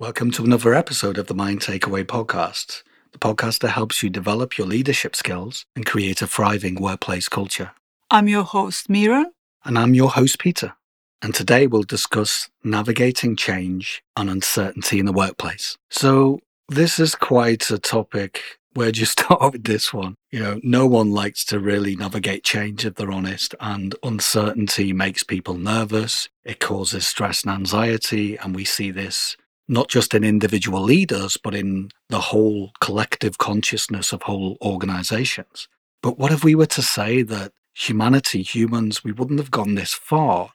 Welcome to another episode of the Mind Takeaway Podcast, the podcast that helps you develop your leadership skills and create a thriving workplace culture. I'm your host, Mira. And I'm your host, Peter. And today we'll discuss navigating change and uncertainty in the workplace. So, this is quite a topic. Where do you start with this one? You know, no one likes to really navigate change if they're honest, and uncertainty makes people nervous. It causes stress and anxiety, and we see this not just in individual leaders, but in the whole collective consciousness of whole organizations. But what if we were to say that humanity, humans, we wouldn't have gone this far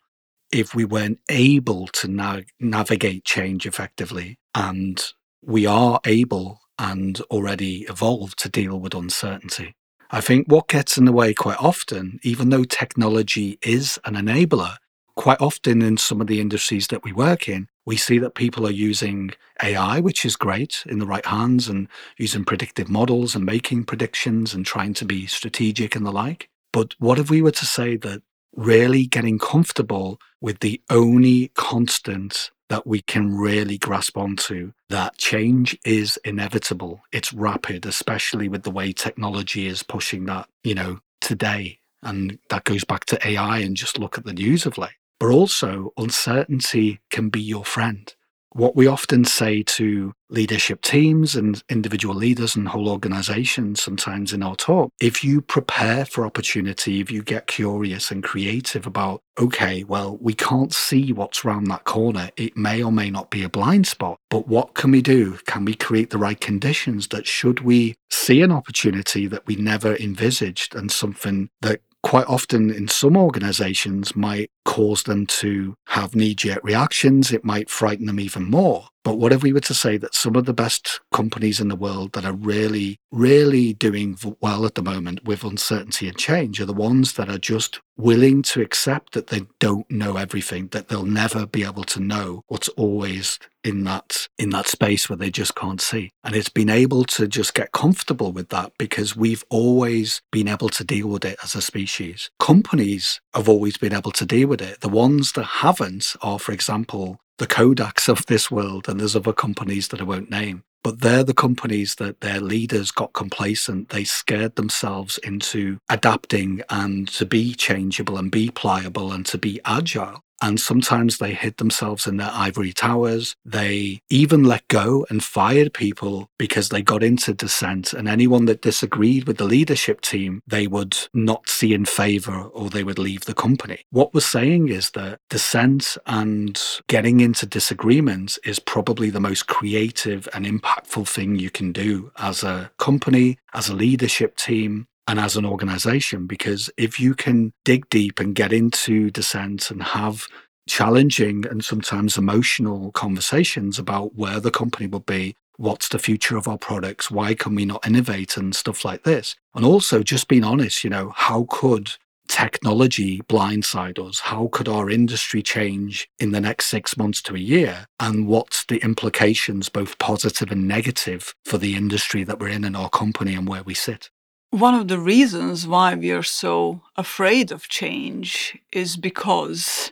if we weren't able to na- navigate change effectively? And we are able and already evolved to deal with uncertainty. I think what gets in the way quite often, even though technology is an enabler, quite often in some of the industries that we work in, we see that people are using AI, which is great in the right hands, and using predictive models and making predictions and trying to be strategic and the like. But what if we were to say that really getting comfortable with the only constant that we can really grasp onto that change is inevitable. It's rapid, especially with the way technology is pushing that, you know, today. And that goes back to AI and just look at the news of late. But also, uncertainty can be your friend. What we often say to leadership teams and individual leaders and whole organizations sometimes in our talk, if you prepare for opportunity, if you get curious and creative about, okay, well, we can't see what's around that corner. It may or may not be a blind spot, but what can we do? Can we create the right conditions that should we see an opportunity that we never envisaged and something that quite often in some organizations might cause them to have knee jerk reactions. It might frighten them even more. But what if we were to say that some of the best companies in the world that are really, really doing well at the moment with uncertainty and change are the ones that are just willing to accept that they don't know everything, that they'll never be able to know what's always in that in that space where they just can't see. And it's been able to just get comfortable with that because we've always been able to deal with it as a species. Companies have always been able to deal with it. The ones that haven't are, for example, the Kodaks of this world, and there's other companies that I won't name. But they're the companies that their leaders got complacent. They scared themselves into adapting and to be changeable and be pliable and to be agile. And sometimes they hid themselves in their ivory towers. They even let go and fired people because they got into dissent. And anyone that disagreed with the leadership team, they would not see in favor or they would leave the company. What we're saying is that dissent and getting into disagreements is probably the most creative and impactful thing you can do as a company, as a leadership team, and as an organization because if you can dig deep and get into dissent and have challenging and sometimes emotional conversations about where the company will be what's the future of our products why can we not innovate and stuff like this and also just being honest you know how could technology blindside us? How could our industry change in the next 6 months to a year? And what's the implications both positive and negative for the industry that we're in and our company and where we sit one of the reasons why we are so afraid of change is because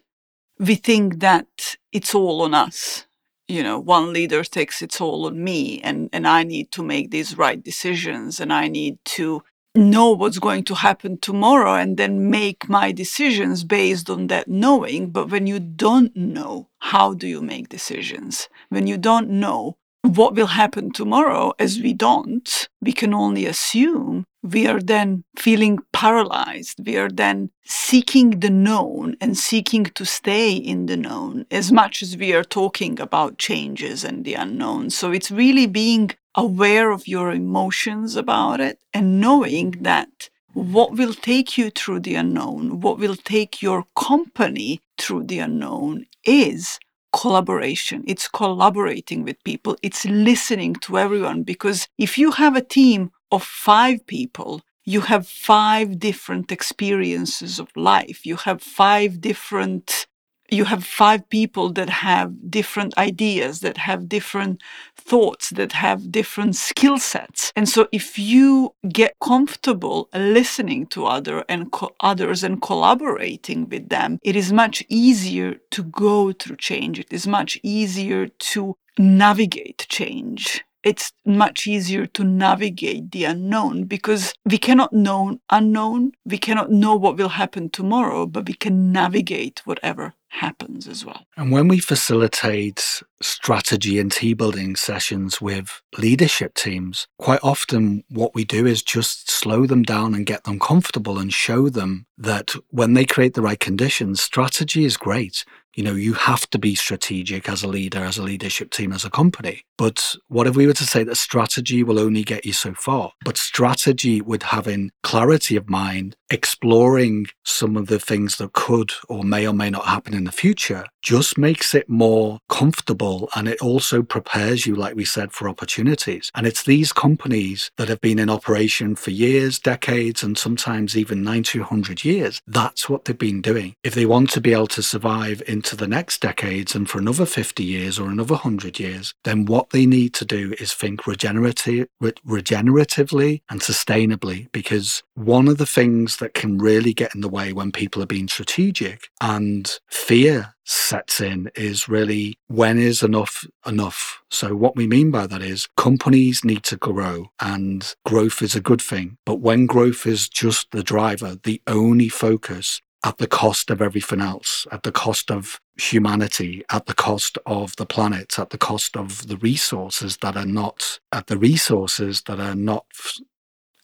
we think that it's all on us. You know, one leader takes it's all on me, and, and I need to make these right decisions, and I need to know what's going to happen tomorrow and then make my decisions based on that knowing. But when you don't know, how do you make decisions? When you don't know what will happen tomorrow, as we don't, we can only assume we are then feeling paralyzed. We are then seeking the known and seeking to stay in the known as much as we are talking about changes and the unknown. So it's really being aware of your emotions about it and knowing that what will take you through the unknown, what will take your company through the unknown is collaboration. It's collaborating with people. It's listening to everyone because if you have a team of five people, you have five different experiences of life. You have five different you have five people that have different ideas, that have different thoughts, that have different skill sets. And so if you get comfortable listening to other and co- others and collaborating with them, it is much easier to go through change. It is much easier to navigate change it's much easier to navigate the unknown because we cannot know unknown. We cannot know what will happen tomorrow, but we can navigate whatever happens as well. And when we facilitate strategy and team building sessions with leadership teams, quite often what we do is just slow them down and get them comfortable and show them that when they create the right conditions, strategy is great. You know, you have to be strategic as a leader, as a leadership team, as a company. But what if we were to say that strategy will only get you so far? But strategy with having clarity of mind, exploring some of the things that could or may or may not happen in the future, just makes it more comfortable and it also prepares you, like we said, for opportunities. And it's these companies that have been in operation for years, decades, and sometimes even 900 years. That's what they've been doing. If they want to be able to survive into the next decades and for another 50 years or another 100 years, then what they need to do is think regenerative, regeneratively and sustainably. Because one of the things that can really get in the way when people are being strategic and fear sets in is really when is enough enough? So, what we mean by that is companies need to grow and growth is a good thing. But when growth is just the driver, the only focus at the cost of everything else, at the cost of humanity, at the cost of the planet, at the cost of the resources that are not, at the resources that are not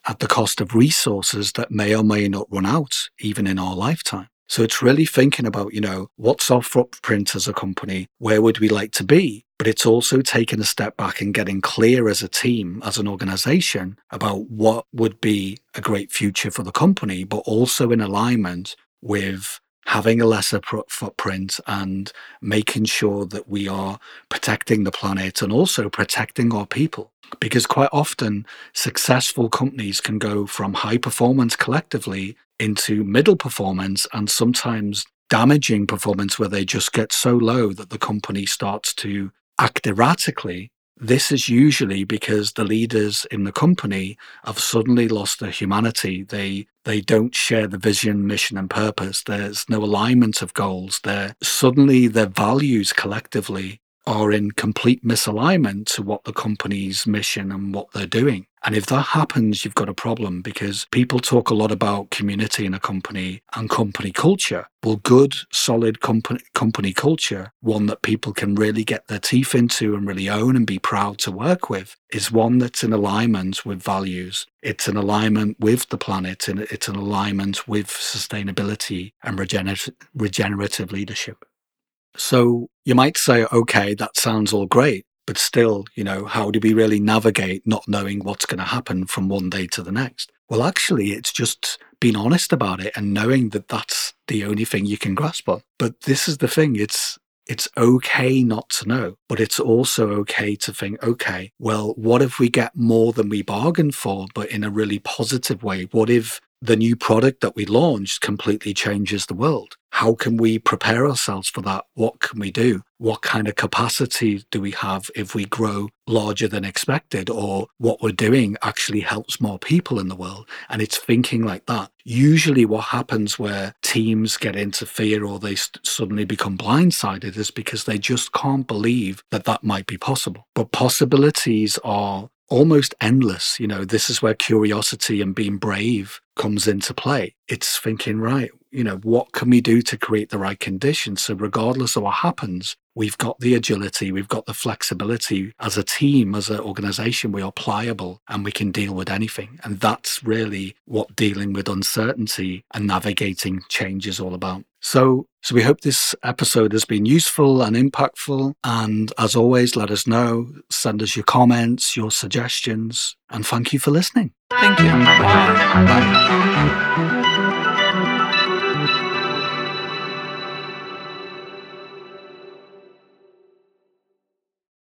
at the cost of resources that may or may not run out even in our lifetime. So it's really thinking about, you know, what's our footprint as a company? Where would we like to be? But it's also taking a step back and getting clear as a team, as an organization about what would be a great future for the company, but also in alignment with having a lesser footprint and making sure that we are protecting the planet and also protecting our people. Because quite often, successful companies can go from high performance collectively into middle performance and sometimes damaging performance where they just get so low that the company starts to act erratically. This is usually because the leaders in the company have suddenly lost their humanity. They they don't share the vision, mission, and purpose. There's no alignment of goals. They're suddenly their values collectively are in complete misalignment to what the company's mission and what they're doing. And if that happens, you've got a problem because people talk a lot about community in a company and company culture. Well, good, solid company, company culture, one that people can really get their teeth into and really own and be proud to work with, is one that's in alignment with values. It's in alignment with the planet and it's in alignment with sustainability and regener- regenerative leadership. So you might say, okay, that sounds all great, but still, you know, how do we really navigate not knowing what's going to happen from one day to the next? Well, actually, it's just being honest about it and knowing that that's the only thing you can grasp on. But this is the thing. It's, it's okay not to know, but it's also okay to think, okay, well, what if we get more than we bargained for, but in a really positive way? What if the new product that we launched completely changes the world. How can we prepare ourselves for that? What can we do? What kind of capacity do we have if we grow larger than expected, or what we're doing actually helps more people in the world? And it's thinking like that. Usually, what happens where teams get into fear or they st- suddenly become blindsided is because they just can't believe that that might be possible. But possibilities are almost endless. You know, this is where curiosity and being brave comes into play. It's thinking, right, you know, what can we do to create the right conditions? So, regardless of what happens, we've got the agility, we've got the flexibility as a team, as an organization, we are pliable and we can deal with anything. And that's really what dealing with uncertainty and navigating change is all about. So, so we hope this episode has been useful and impactful. And as always, let us know, send us your comments, your suggestions, and thank you for listening. Thank you. Bye. Bye.